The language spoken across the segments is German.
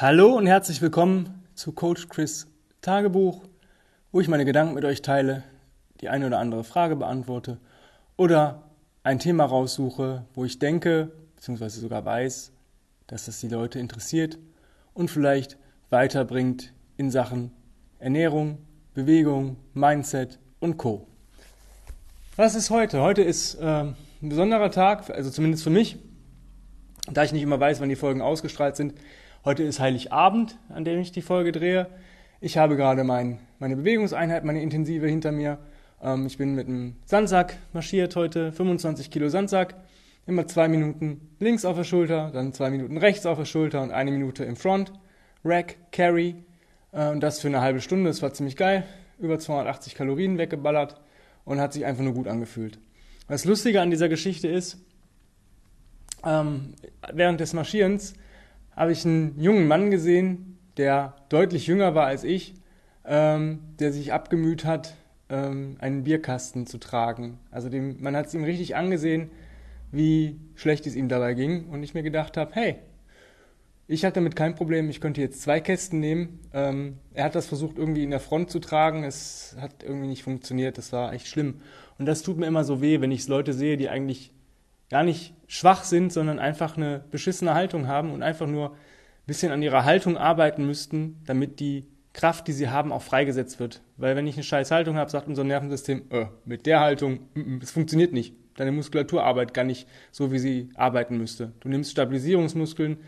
Hallo und herzlich willkommen zu Coach Chris Tagebuch, wo ich meine Gedanken mit euch teile, die eine oder andere Frage beantworte oder ein Thema raussuche, wo ich denke, beziehungsweise sogar weiß, dass das die Leute interessiert und vielleicht weiterbringt in Sachen Ernährung, Bewegung, Mindset und Co. Was ist heute? Heute ist äh, ein besonderer Tag, also zumindest für mich, da ich nicht immer weiß, wann die Folgen ausgestrahlt sind. Heute ist Heiligabend, an dem ich die Folge drehe. Ich habe gerade mein, meine Bewegungseinheit, meine intensive hinter mir. Ähm, ich bin mit einem Sandsack marschiert heute, 25 Kilo Sandsack. Immer zwei Minuten links auf der Schulter, dann zwei Minuten rechts auf der Schulter und eine Minute im Front. Rack, Carry. Äh, und das für eine halbe Stunde. Das war ziemlich geil. Über 280 Kalorien weggeballert und hat sich einfach nur gut angefühlt. Das Lustige an dieser Geschichte ist, ähm, während des Marschierens habe ich einen jungen Mann gesehen, der deutlich jünger war als ich, ähm, der sich abgemüht hat, ähm, einen Bierkasten zu tragen. Also dem, man hat es ihm richtig angesehen, wie schlecht es ihm dabei ging. Und ich mir gedacht habe, hey, ich hatte damit kein Problem, ich könnte jetzt zwei Kästen nehmen. Ähm, er hat das versucht irgendwie in der Front zu tragen, es hat irgendwie nicht funktioniert, das war echt schlimm. Und das tut mir immer so weh, wenn ich Leute sehe, die eigentlich gar nicht schwach sind, sondern einfach eine beschissene Haltung haben und einfach nur ein bisschen an ihrer Haltung arbeiten müssten, damit die Kraft, die sie haben, auch freigesetzt wird. Weil wenn ich eine scheiß Haltung habe, sagt unser Nervensystem, äh, mit der Haltung, es mm, mm, funktioniert nicht. Deine Muskulatur arbeitet gar nicht so, wie sie arbeiten müsste. Du nimmst Stabilisierungsmuskeln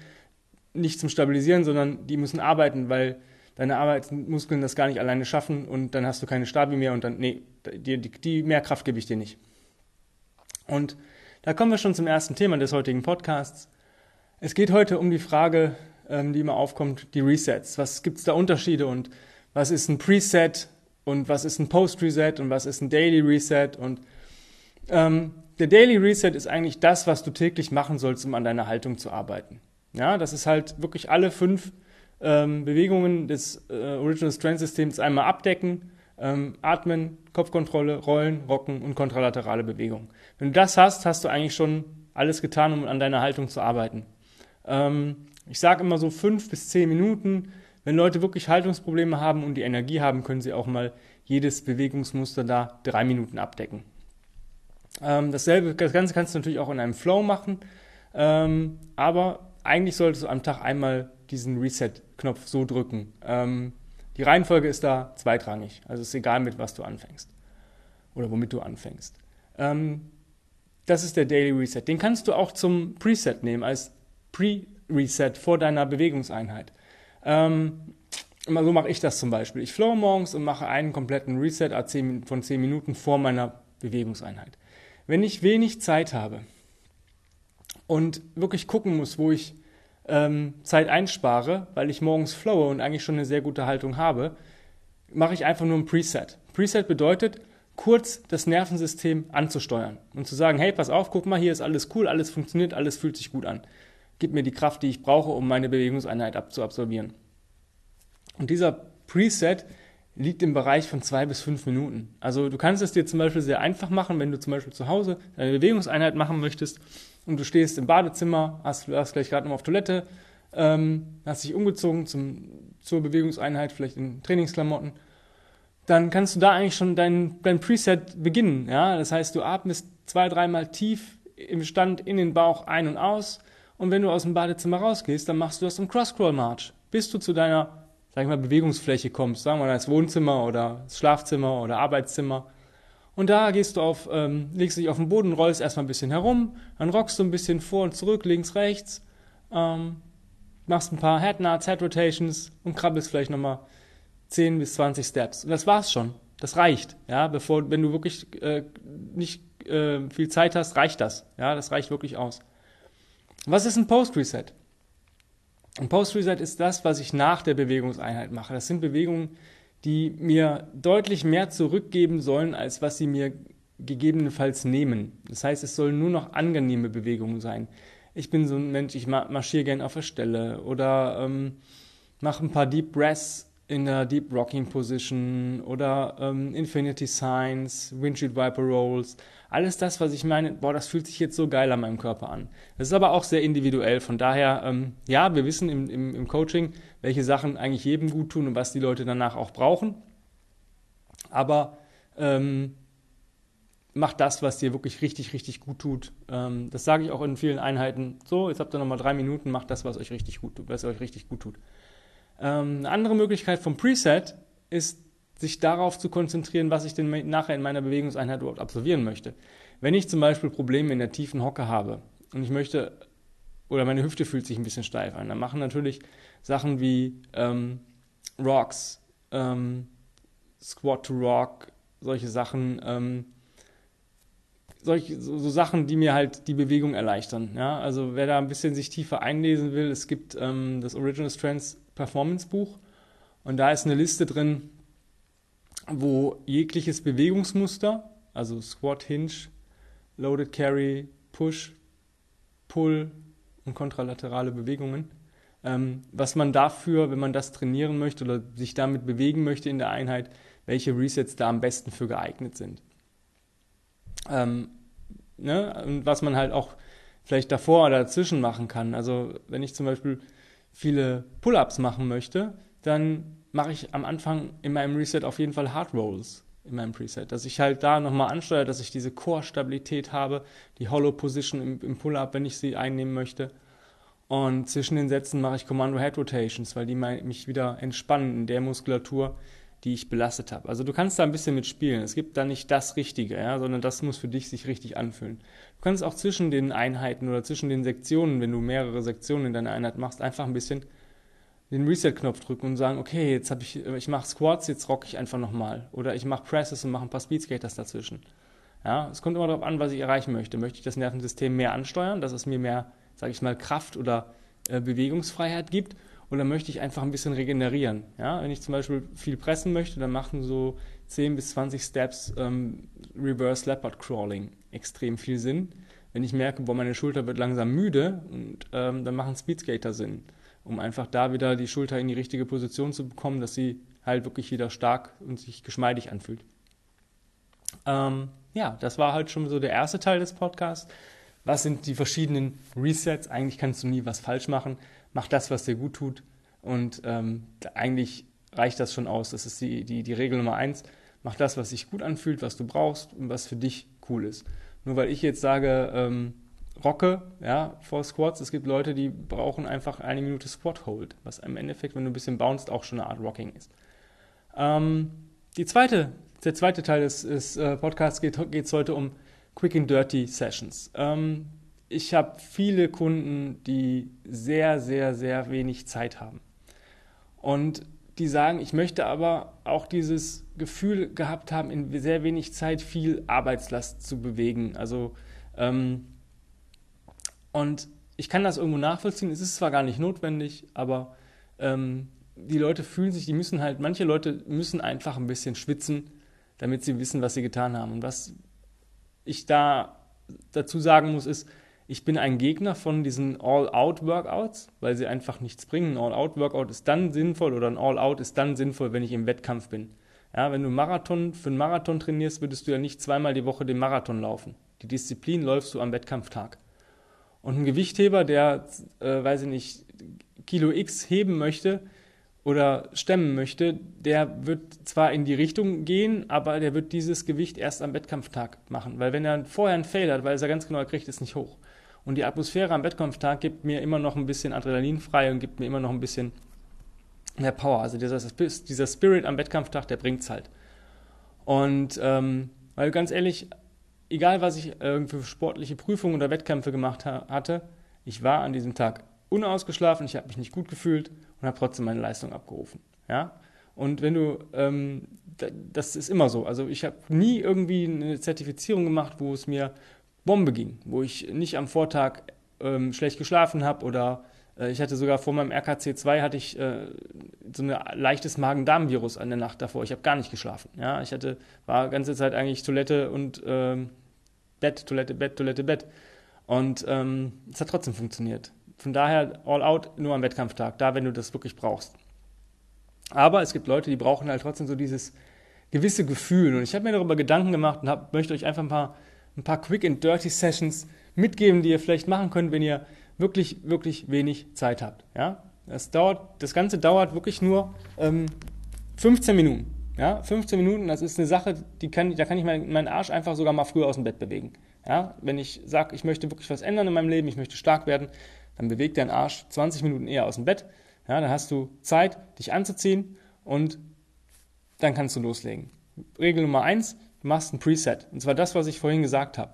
nicht zum Stabilisieren, sondern die müssen arbeiten, weil deine Arbeitsmuskeln das gar nicht alleine schaffen und dann hast du keine Stabi mehr und dann, nee, die, die, die mehr Kraft gebe ich dir nicht. Und da kommen wir schon zum ersten Thema des heutigen Podcasts. Es geht heute um die Frage, ähm, die immer aufkommt, die Resets. Was gibt es da Unterschiede und was ist ein Preset und was ist ein Post-Reset und was ist ein Daily Reset und ähm, der Daily Reset ist eigentlich das, was du täglich machen sollst, um an deiner Haltung zu arbeiten. Ja, das ist halt wirklich alle fünf ähm, Bewegungen des äh, Original Strength Systems einmal abdecken ähm, Atmen, Kopfkontrolle, Rollen, Rocken und kontralaterale Bewegung. Wenn du das hast, hast du eigentlich schon alles getan, um an deiner Haltung zu arbeiten. Ähm, ich sage immer so fünf bis zehn Minuten. Wenn Leute wirklich Haltungsprobleme haben und die Energie haben, können sie auch mal jedes Bewegungsmuster da drei Minuten abdecken. Ähm, dasselbe, das Ganze kannst du natürlich auch in einem Flow machen, ähm, aber eigentlich solltest du am Tag einmal diesen Reset-Knopf so drücken. Ähm, die Reihenfolge ist da zweitrangig. Also es ist egal, mit was du anfängst oder womit du anfängst. Ähm, das ist der Daily Reset. Den kannst du auch zum Preset nehmen, als Pre-Reset vor deiner Bewegungseinheit. Ähm, so mache ich das zum Beispiel. Ich flow morgens und mache einen kompletten Reset von 10 Minuten vor meiner Bewegungseinheit. Wenn ich wenig Zeit habe und wirklich gucken muss, wo ich ähm, Zeit einspare, weil ich morgens flowe und eigentlich schon eine sehr gute Haltung habe, mache ich einfach nur ein Preset. Preset bedeutet, kurz das Nervensystem anzusteuern und zu sagen, hey, pass auf, guck mal, hier ist alles cool, alles funktioniert, alles fühlt sich gut an. Gib mir die Kraft, die ich brauche, um meine Bewegungseinheit abzuabsorbieren. Und dieser Preset liegt im Bereich von zwei bis fünf Minuten. Also du kannst es dir zum Beispiel sehr einfach machen, wenn du zum Beispiel zu Hause deine Bewegungseinheit machen möchtest und du stehst im Badezimmer, hast, hast gleich gerade noch auf Toilette, ähm, hast dich umgezogen zum, zur Bewegungseinheit, vielleicht in Trainingsklamotten, dann kannst du da eigentlich schon dein, dein Preset beginnen. Ja? Das heißt, du atmest zwei, dreimal tief im Stand in den Bauch ein und aus und wenn du aus dem Badezimmer rausgehst, dann machst du das im Cross-Crawl-March, bis du zu deiner sag ich mal, Bewegungsfläche kommst, sagen wir mal das Wohnzimmer oder das Schlafzimmer oder Arbeitszimmer und da gehst du auf, ähm, legst dich auf den Boden, rollst erstmal ein bisschen herum, dann rockst du ein bisschen vor und zurück, links, rechts, ähm, machst ein paar Head Nuts, Head Rotations und krabbelst vielleicht nochmal 10 bis 20 Steps. Und das war's schon. Das reicht. Ja, bevor, wenn du wirklich äh, nicht äh, viel Zeit hast, reicht das. Ja, das reicht wirklich aus. Was ist ein Post-Reset? Ein Post-Reset ist das, was ich nach der Bewegungseinheit mache. Das sind Bewegungen, die mir deutlich mehr zurückgeben sollen, als was sie mir gegebenenfalls nehmen. Das heißt, es sollen nur noch angenehme Bewegungen sein. Ich bin so ein Mensch, ich marschiere gern auf der Stelle oder ähm, mache ein paar Deep Breaths in der Deep Rocking Position oder ähm, Infinity Signs, Windshield Viper Rolls. Alles das, was ich meine, boah, das fühlt sich jetzt so geil an meinem Körper an. Das ist aber auch sehr individuell. Von daher, ähm, ja, wir wissen im, im, im Coaching, welche Sachen eigentlich jedem gut tun und was die Leute danach auch brauchen. Aber ähm, mach das, was dir wirklich richtig, richtig gut tut. Ähm, das sage ich auch in vielen Einheiten. So, jetzt habt ihr nochmal drei Minuten, macht das, was euch richtig gut tut, was euch richtig gut tut. Ähm, eine andere Möglichkeit vom Preset ist, sich darauf zu konzentrieren, was ich denn nachher in meiner Bewegungseinheit überhaupt absolvieren möchte. Wenn ich zum Beispiel Probleme in der tiefen Hocke habe und ich möchte, oder meine Hüfte fühlt sich ein bisschen steif an, dann machen natürlich Sachen wie ähm, Rocks, ähm, Squat to Rock, solche Sachen, ähm, solche, so, so, Sachen, die mir halt die Bewegung erleichtern. Ja? Also wer da ein bisschen sich tiefer einlesen will, es gibt ähm, das Original Strengths Performance Buch und da ist eine Liste drin, wo jegliches Bewegungsmuster, also Squat, Hinge, Loaded Carry, Push, Pull und kontralaterale Bewegungen, ähm, was man dafür, wenn man das trainieren möchte oder sich damit bewegen möchte in der Einheit, welche Resets da am besten für geeignet sind. Ähm, ne? Und was man halt auch vielleicht davor oder dazwischen machen kann. Also wenn ich zum Beispiel viele Pull-ups machen möchte, dann mache ich am Anfang in meinem Reset auf jeden Fall Hard Rolls in meinem Preset, dass ich halt da nochmal ansteuere, dass ich diese Core-Stabilität habe, die Hollow Position im, im Pull-up, wenn ich sie einnehmen möchte. Und zwischen den Sätzen mache ich Commando Head Rotations, weil die mich wieder entspannen in der Muskulatur, die ich belastet habe. Also du kannst da ein bisschen mitspielen. Es gibt da nicht das Richtige, ja, sondern das muss für dich sich richtig anfühlen. Du kannst auch zwischen den Einheiten oder zwischen den Sektionen, wenn du mehrere Sektionen in deiner Einheit machst, einfach ein bisschen den Reset-Knopf drücken und sagen, okay, jetzt habe ich, ich mache Squats, jetzt rocke ich einfach nochmal. Oder ich mache Presses und mache ein paar Speedskaters dazwischen. Ja, es kommt immer darauf an, was ich erreichen möchte. Möchte ich das Nervensystem mehr ansteuern, dass es mir mehr, sage ich mal, Kraft oder äh, Bewegungsfreiheit gibt? Oder möchte ich einfach ein bisschen regenerieren? Ja, wenn ich zum Beispiel viel pressen möchte, dann machen so 10 bis 20 Steps ähm, Reverse Leopard Crawling extrem viel Sinn. Wenn ich merke, boah, meine Schulter wird langsam müde, und, ähm, dann machen Speedskater Sinn, um einfach da wieder die Schulter in die richtige Position zu bekommen, dass sie halt wirklich wieder stark und sich geschmeidig anfühlt. Ähm, ja, das war halt schon so der erste Teil des Podcasts. Was sind die verschiedenen Resets? Eigentlich kannst du nie was falsch machen mach das, was dir gut tut. Und ähm, eigentlich reicht das schon aus. Das ist die, die, die Regel Nummer eins. Mach das, was sich gut anfühlt, was du brauchst und was für dich cool ist. Nur weil ich jetzt sage, ähm, rocke, ja, vor Squats, es gibt Leute, die brauchen einfach eine Minute Squat Hold, was im Endeffekt, wenn du ein bisschen bounced, auch schon eine Art Rocking ist. Ähm, die zweite, der zweite Teil des, des äh, Podcasts geht es heute um Quick and Dirty Sessions. Ähm, ich habe viele Kunden, die sehr, sehr, sehr wenig Zeit haben. Und die sagen, ich möchte aber auch dieses Gefühl gehabt haben, in sehr wenig Zeit viel Arbeitslast zu bewegen. Also, ähm, und ich kann das irgendwo nachvollziehen. Es ist zwar gar nicht notwendig, aber ähm, die Leute fühlen sich, die müssen halt, manche Leute müssen einfach ein bisschen schwitzen, damit sie wissen, was sie getan haben. Und was ich da dazu sagen muss, ist, ich bin ein Gegner von diesen All-Out-Workouts, weil sie einfach nichts bringen. Ein All-Out-Workout ist dann sinnvoll oder ein All-Out ist dann sinnvoll, wenn ich im Wettkampf bin. Ja, wenn du Marathon für einen Marathon trainierst, würdest du ja nicht zweimal die Woche den Marathon laufen. Die Disziplin läufst du am Wettkampftag. Und ein Gewichtheber, der, äh, weiß ich nicht, Kilo X heben möchte oder stemmen möchte, der wird zwar in die Richtung gehen, aber der wird dieses Gewicht erst am Wettkampftag machen. Weil wenn er vorher einen Fail hat, weiß er ganz genau, kriegt es nicht hoch. Und die Atmosphäre am Wettkampftag gibt mir immer noch ein bisschen Adrenalin frei und gibt mir immer noch ein bisschen mehr Power. Also dieser, dieser Spirit am Wettkampftag, der bringt es halt. Und ähm, weil ganz ehrlich, egal was ich äh, für sportliche Prüfungen oder Wettkämpfe gemacht ha hatte, ich war an diesem Tag unausgeschlafen, ich habe mich nicht gut gefühlt und habe trotzdem meine Leistung abgerufen. Ja? Und wenn du, ähm, das ist immer so. Also ich habe nie irgendwie eine Zertifizierung gemacht, wo es mir Bombe ging, wo ich nicht am Vortag ähm, schlecht geschlafen habe oder äh, ich hatte sogar vor meinem RKC2 hatte ich äh, so ein leichtes Magen-Darm-Virus an der Nacht davor. Ich habe gar nicht geschlafen. Ja, ich hatte war die ganze Zeit eigentlich Toilette und ähm, Bett, Toilette, Bett, Toilette, Bett. Und ähm, es hat trotzdem funktioniert. Von daher all out nur am Wettkampftag, da wenn du das wirklich brauchst. Aber es gibt Leute, die brauchen halt trotzdem so dieses gewisse Gefühl. Und ich habe mir darüber Gedanken gemacht und hab, möchte euch einfach ein paar, ein paar Quick and Dirty Sessions mitgeben, die ihr vielleicht machen könnt, wenn ihr wirklich, wirklich wenig Zeit habt. Ja? Das, dauert, das Ganze dauert wirklich nur ähm, 15 Minuten. Ja? 15 Minuten, das ist eine Sache, die kann, da kann ich meinen, meinen Arsch einfach sogar mal früher aus dem Bett bewegen. Ja? Wenn ich sage, ich möchte wirklich was ändern in meinem Leben, ich möchte stark werden, dann bewegt dein Arsch 20 Minuten eher aus dem Bett. Ja? Dann hast du Zeit, dich anzuziehen und dann kannst du loslegen. Regel Nummer eins: du machst ein Preset. Und zwar das, was ich vorhin gesagt habe.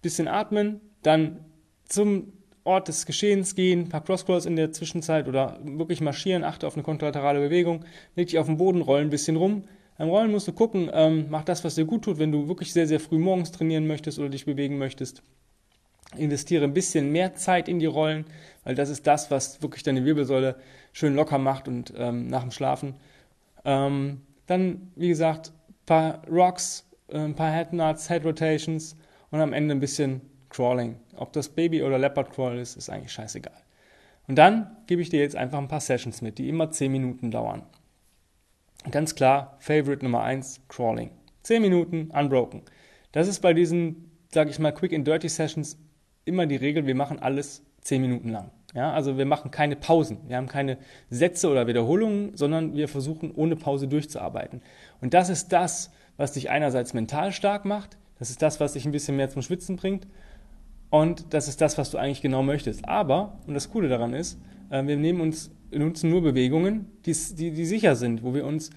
Bisschen atmen, dann zum Ort des Geschehens gehen, ein paar Crosscrawls in der Zwischenzeit oder wirklich marschieren, achte auf eine kontralaterale Bewegung, leg dich auf den Boden, rollen ein bisschen rum. Beim Rollen musst du gucken, ähm, mach das, was dir gut tut, wenn du wirklich sehr, sehr früh morgens trainieren möchtest oder dich bewegen möchtest. Investiere ein bisschen mehr Zeit in die Rollen, weil das ist das, was wirklich deine Wirbelsäule schön locker macht und ähm, nach dem Schlafen. Ähm, dann, wie gesagt, ein paar Rocks, äh, ein paar Head Nuts, Head Rotations und am Ende ein bisschen Crawling. Ob das Baby oder Leopard Crawl ist, ist eigentlich scheißegal. Und dann gebe ich dir jetzt einfach ein paar Sessions mit, die immer 10 Minuten dauern. Ganz klar, Favorite Nummer 1, Crawling. 10 Minuten, unbroken. Das ist bei diesen, sage ich mal, Quick and Dirty Sessions immer die Regel, wir machen alles 10 Minuten lang. Ja, also wir machen keine Pausen, wir haben keine Sätze oder Wiederholungen, sondern wir versuchen ohne Pause durchzuarbeiten. Und das ist das, was dich einerseits mental stark macht, das ist das, was dich ein bisschen mehr zum Schwitzen bringt und das ist das, was du eigentlich genau möchtest. Aber, und das Coole daran ist, äh, wir nehmen uns, nutzen nur Bewegungen, die, die, die sicher sind, wo wir uns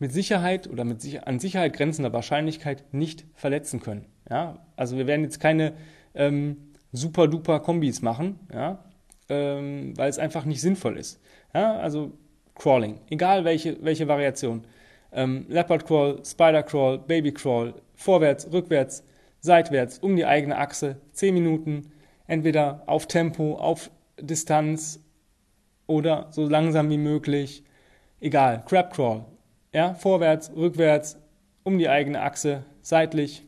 mit Sicherheit oder mit an Sicherheit grenzender Wahrscheinlichkeit nicht verletzen können. Ja? Also wir werden jetzt keine ähm, super duper Kombis machen, ja? ähm, weil es einfach nicht sinnvoll ist. Ja? Also Crawling, egal welche, welche Variation. Ähm, Leopard Crawl, Spider Crawl, Baby Crawl, vorwärts, rückwärts, seitwärts, um die eigene Achse, 10 Minuten, entweder auf Tempo, auf Distanz oder so langsam wie möglich. Egal, Crab Crawl, ja, vorwärts, rückwärts, um die eigene Achse, seitlich.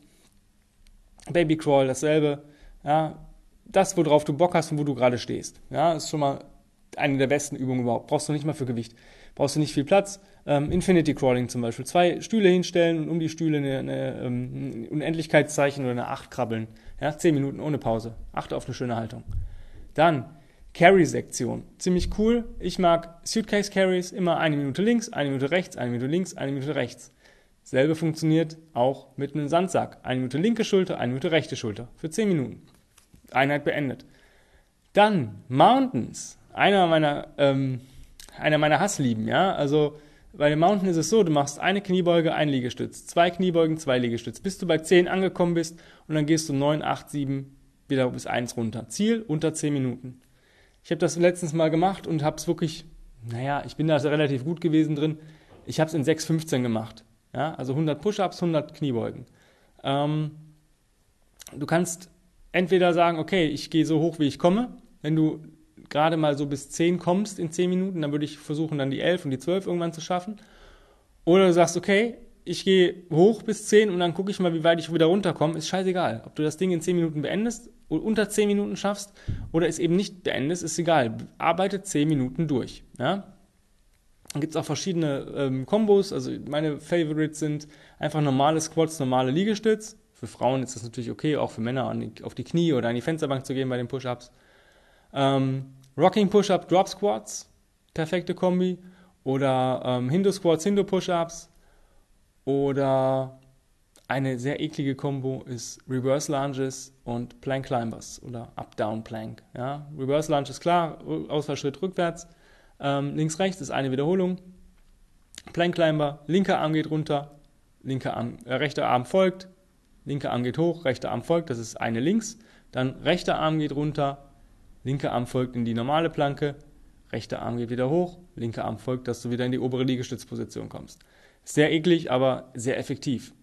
Baby Crawl, dasselbe, ja, das, worauf du Bock hast und wo du gerade stehst. Ja, ist schon mal eine der besten Übungen überhaupt. Brauchst du nicht mal für Gewicht. Brauchst du nicht viel Platz. Ähm, Infinity Crawling zum Beispiel. Zwei Stühle hinstellen und um die Stühle eine, eine, ähm, ein Unendlichkeitszeichen oder eine Acht krabbeln. Ja, zehn Minuten ohne Pause. Achte auf eine schöne Haltung. Dann Carry-Sektion. Ziemlich cool. Ich mag Suitcase Carries. Immer eine Minute links, eine Minute rechts, eine Minute links, eine Minute rechts. Selbe funktioniert auch mit einem Sandsack. Eine Minute linke Schulter, eine Minute rechte Schulter. Für zehn Minuten. Einheit beendet. Dann Mountains, einer meiner, ähm, einer meiner Hasslieben, ja. Also bei den Mountain ist es so, du machst eine Kniebeuge, ein Liegestütz, zwei Kniebeugen, zwei Liegestütz, bis du bei 10 angekommen bist und dann gehst du 9, 8, 7 wieder bis 1 runter. Ziel unter 10 Minuten. Ich habe das letztens mal gemacht und habe es wirklich, naja, ich bin da relativ gut gewesen drin. Ich habe es in 6,15 gemacht. Ja, also 100 Push-Ups, 100 Kniebeugen. Ähm, du kannst entweder sagen, okay, ich gehe so hoch, wie ich komme. Wenn du gerade mal so bis 10 kommst in 10 Minuten, dann würde ich versuchen, dann die 11 und die 12 irgendwann zu schaffen. Oder du sagst, okay, ich gehe hoch bis 10 und dann gucke ich mal, wie weit ich wieder runterkomme. Ist scheißegal. Ob du das Ding in 10 Minuten beendest oder unter 10 Minuten schaffst oder es eben nicht beendest, ist egal. Arbeite 10 Minuten durch. Ja? Dann gibt es auch verschiedene ähm, Kombos. Also meine Favorites sind einfach normale Squats, normale Liegestütz. Für Frauen ist das natürlich okay, auch für Männer auf die Knie oder an die Fensterbank zu gehen bei den Push-Ups. Ähm, Rocking Push-Up, Drop Squats, perfekte Kombi. Oder ähm, Hindu Squats, Hindu Push-Ups. Oder eine sehr eklige Kombo ist Reverse Lunges und Plank Climbers oder Up-Down Plank. Ja? Reverse Lunge ist klar, Ausfallschritt rückwärts. Ähm, links, rechts ist eine Wiederholung. Plank Climber, linker Arm geht runter, linker Arm, äh, rechter Arm folgt, linker Arm geht hoch, rechter Arm folgt, das ist eine links. Dann rechter Arm geht runter, linker Arm folgt in die normale Planke, rechter Arm geht wieder hoch, linker Arm folgt, dass du wieder in die obere Liegestützposition kommst. Sehr eklig, aber sehr effektiv.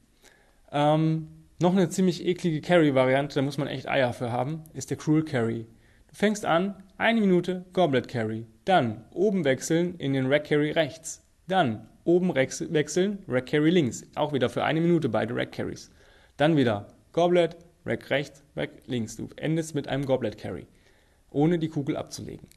Ähm, noch eine ziemlich eklige Carry-Variante, da muss man echt Eier für haben, ist der Cruel Carry. Du fängst an, eine Minute Goblet Carry, dann oben wechseln in den Rack Carry rechts, dann oben wechseln, Rack Carry links, auch wieder für eine Minute beide Rack Carries. Dann wieder Goblet, Rack rechts, Rack links. Du endest mit einem Goblet Carry, ohne die Kugel abzulegen.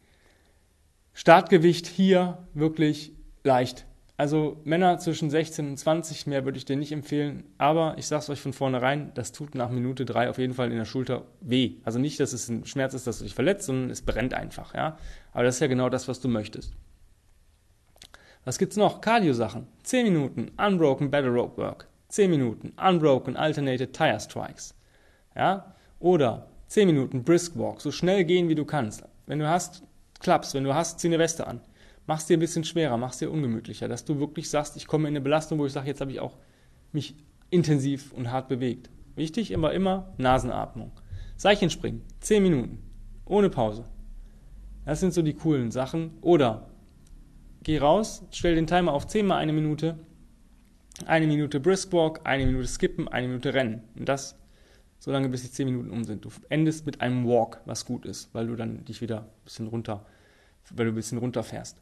Startgewicht hier wirklich leicht. Also Männer zwischen 16 und 20, mehr würde ich dir nicht empfehlen. Aber ich sage es euch von vornherein, das tut nach Minute drei auf jeden Fall in der Schulter weh. Also nicht, dass es ein Schmerz ist, dass du dich verletzt, sondern es brennt einfach. Ja? Aber das ist ja genau das, was du möchtest. Was gibt's noch? Cardio-Sachen. 10 Minuten Unbroken Battle Rope Work. 10 Minuten Unbroken Alternated Tire Strikes. Ja? Oder 10 Minuten Brisk Walk. So schnell gehen, wie du kannst. Wenn du hast, klappst. Wenn du hast, zieh eine Weste an mach es dir ein bisschen schwerer, mach es dir ungemütlicher, dass du wirklich sagst, ich komme in eine Belastung, wo ich sage, jetzt habe ich auch mich intensiv und hart bewegt. Wichtig, immer, immer Nasenatmung. Seichenspringen, 10 Minuten, ohne Pause. Das sind so die coolen Sachen. Oder geh raus, stell den Timer auf 10 mal eine Minute, eine Minute Briskwalk, eine Minute Skippen, eine Minute Rennen. Und das so lange, bis die 10 Minuten um sind. Du endest mit einem Walk, was gut ist, weil du dann dich wieder ein bisschen runter, weil du ein bisschen runterfährst.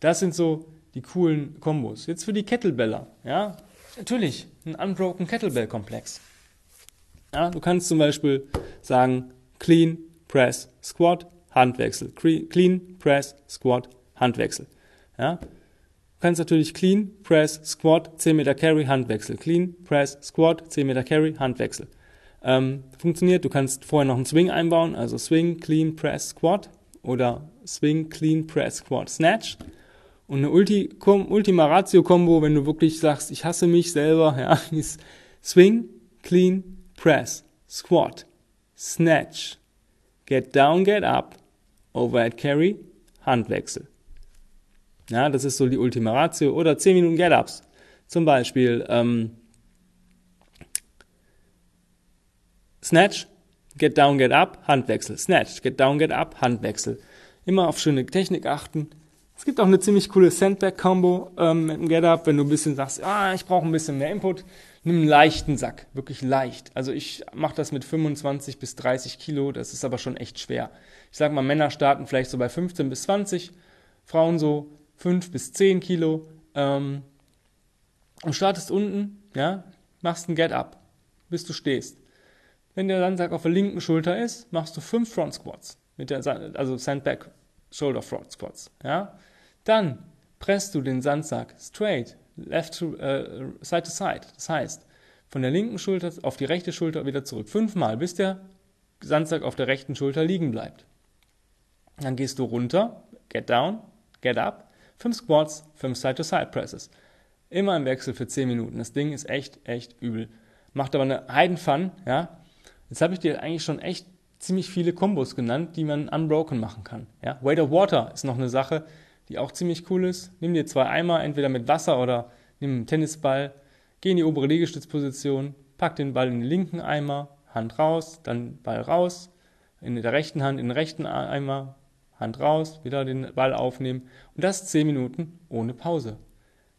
Das sind so die coolen Kombos. Jetzt für die Kettlebeller, ja, natürlich ein Unbroken Kettlebell Komplex. Ja, du kannst zum Beispiel sagen Clean, Press, Squat, Handwechsel. Clean, Press, Squat, Handwechsel. Ja, du kannst natürlich Clean, Press, Squat, 10 Meter Carry, Handwechsel. Clean, Press, Squat, 10 Meter Carry, Handwechsel. Ähm, funktioniert, du kannst vorher noch einen Swing einbauen, also Swing, Clean, Press, Squat oder Swing, Clean, Press, Squat, Snatch. Und eine Ulti Ultima Ratio Combo, wenn du wirklich sagst, ich hasse mich selber, ja, ist Swing, Clean, Press, Squat, Snatch, Get Down, Get Up, Overhead Carry, Handwechsel. Ja, das ist so die Ultima Ratio. Oder 10 Minuten Get-Ups. Zum Beispiel ähm, Snatch, Get Down, Get Up, Handwechsel. Snatch, Get Down, Get Up, Handwechsel. Immer auf schöne Technik achten. Es gibt auch eine ziemlich coole Sandbag-Combo ähm, mit dem Get-Up, wenn du ein bisschen sagst, ah, ich brauche ein bisschen mehr Input. Nimm einen leichten Sack, wirklich leicht. Also ich mache das mit 25 bis 30 Kilo, das ist aber schon echt schwer. Ich sage mal, Männer starten vielleicht so bei 15 bis 20, Frauen so 5 bis 10 Kilo. Ähm, und startest unten, ja, machst ein Get-Up, bis du stehst. Wenn der Sandsack auf der linken Schulter ist, machst du 5 Front Squats, mit der, also Sandbag Shoulder Front Squats, ja. Dann presst du den Sandsack straight, left to, äh, side to side. Das heißt, von der linken Schulter auf die rechte Schulter wieder zurück. Fünfmal, bis der Sandsack auf der rechten Schulter liegen bleibt. Dann gehst du runter, get down, get up, fünf Squats, fünf Side-to-Side-Presses. Immer im Wechsel für 10 Minuten. Das Ding ist echt, echt übel. Macht aber eine Heidenfun, ja. Jetzt habe ich dir eigentlich schon echt ziemlich viele Kombos genannt, die man unbroken machen kann. Ja. Weight of Water ist noch eine Sache, die auch ziemlich cool ist. Nimm dir zwei Eimer, entweder mit Wasser oder nimm einen Tennisball, geh in die obere Liegestützposition, pack den Ball in den linken Eimer, Hand raus, dann Ball raus, in der rechten Hand in den rechten Eimer, Hand raus, wieder den Ball aufnehmen und das zehn Minuten ohne Pause.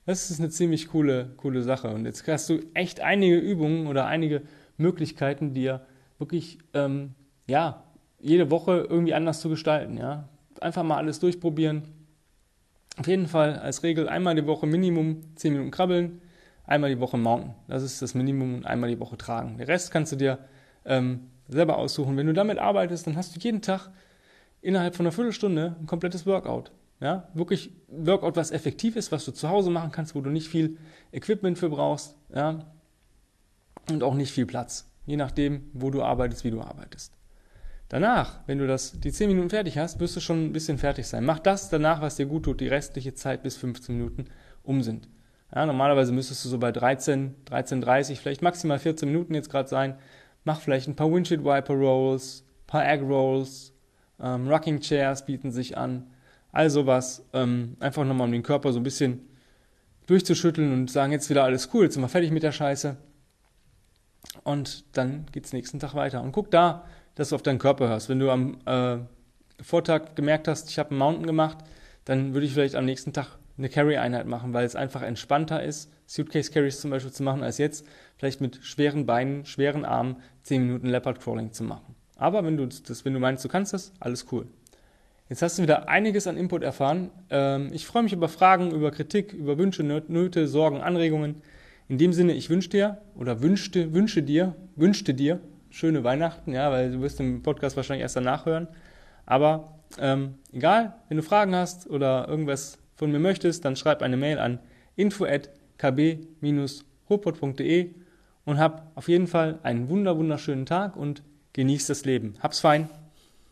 Das ist eine ziemlich coole, coole Sache. Und jetzt hast du echt einige Übungen oder einige Möglichkeiten, dir wirklich ähm, ja, jede Woche irgendwie anders zu gestalten. Ja. Einfach mal alles durchprobieren, auf jeden Fall als Regel einmal die Woche Minimum 10 Minuten krabbeln, einmal die Woche mounten. Das ist das Minimum und einmal die Woche tragen. Den Rest kannst du dir ähm, selber aussuchen. Wenn du damit arbeitest, dann hast du jeden Tag innerhalb von einer Viertelstunde ein komplettes Workout. Ja, wirklich Workout, was effektiv ist, was du zu Hause machen kannst, wo du nicht viel Equipment für brauchst, ja, und auch nicht viel Platz. Je nachdem, wo du arbeitest, wie du arbeitest. Danach, wenn du das, die 10 Minuten fertig hast, wirst du schon ein bisschen fertig sein. Mach das danach, was dir gut tut, die restliche Zeit bis 15 Minuten um sind. Ja, normalerweise müsstest du so bei 13, 13,30, vielleicht maximal 14 Minuten jetzt gerade sein. Mach vielleicht ein paar Windshield Wiper Rolls, paar Egg Rolls, ähm, Rocking Chairs bieten sich an. All sowas. Ähm, einfach nochmal um den Körper so ein bisschen durchzuschütteln und sagen, jetzt wieder alles cool, jetzt sind wir fertig mit der Scheiße. Und dann geht's nächsten Tag weiter. Und guck da, dass du auf deinen Körper hörst. Wenn du am äh, Vortag gemerkt hast, ich habe einen Mountain gemacht, dann würde ich vielleicht am nächsten Tag eine Carry-Einheit machen, weil es einfach entspannter ist, Suitcase-Carries zum Beispiel zu machen, als jetzt vielleicht mit schweren Beinen, schweren Armen 10 Minuten Leopard-Crawling zu machen. Aber wenn du, das, wenn du meinst, du kannst das, alles cool. Jetzt hast du wieder einiges an Input erfahren. Ähm, ich freue mich über Fragen, über Kritik, über Wünsche, Nöte, Sorgen, Anregungen. In dem Sinne, ich wünsche dir oder wünschte, wünsche dir, wünschte dir schöne Weihnachten, ja, weil du wirst den Podcast wahrscheinlich erst danach hören. Aber ähm, egal, wenn du Fragen hast oder irgendwas von mir möchtest, dann schreib eine Mail an info@kb-ruhrpott.de und hab auf jeden Fall einen wunder wunderschönen Tag und genieß das Leben. Hab's fein.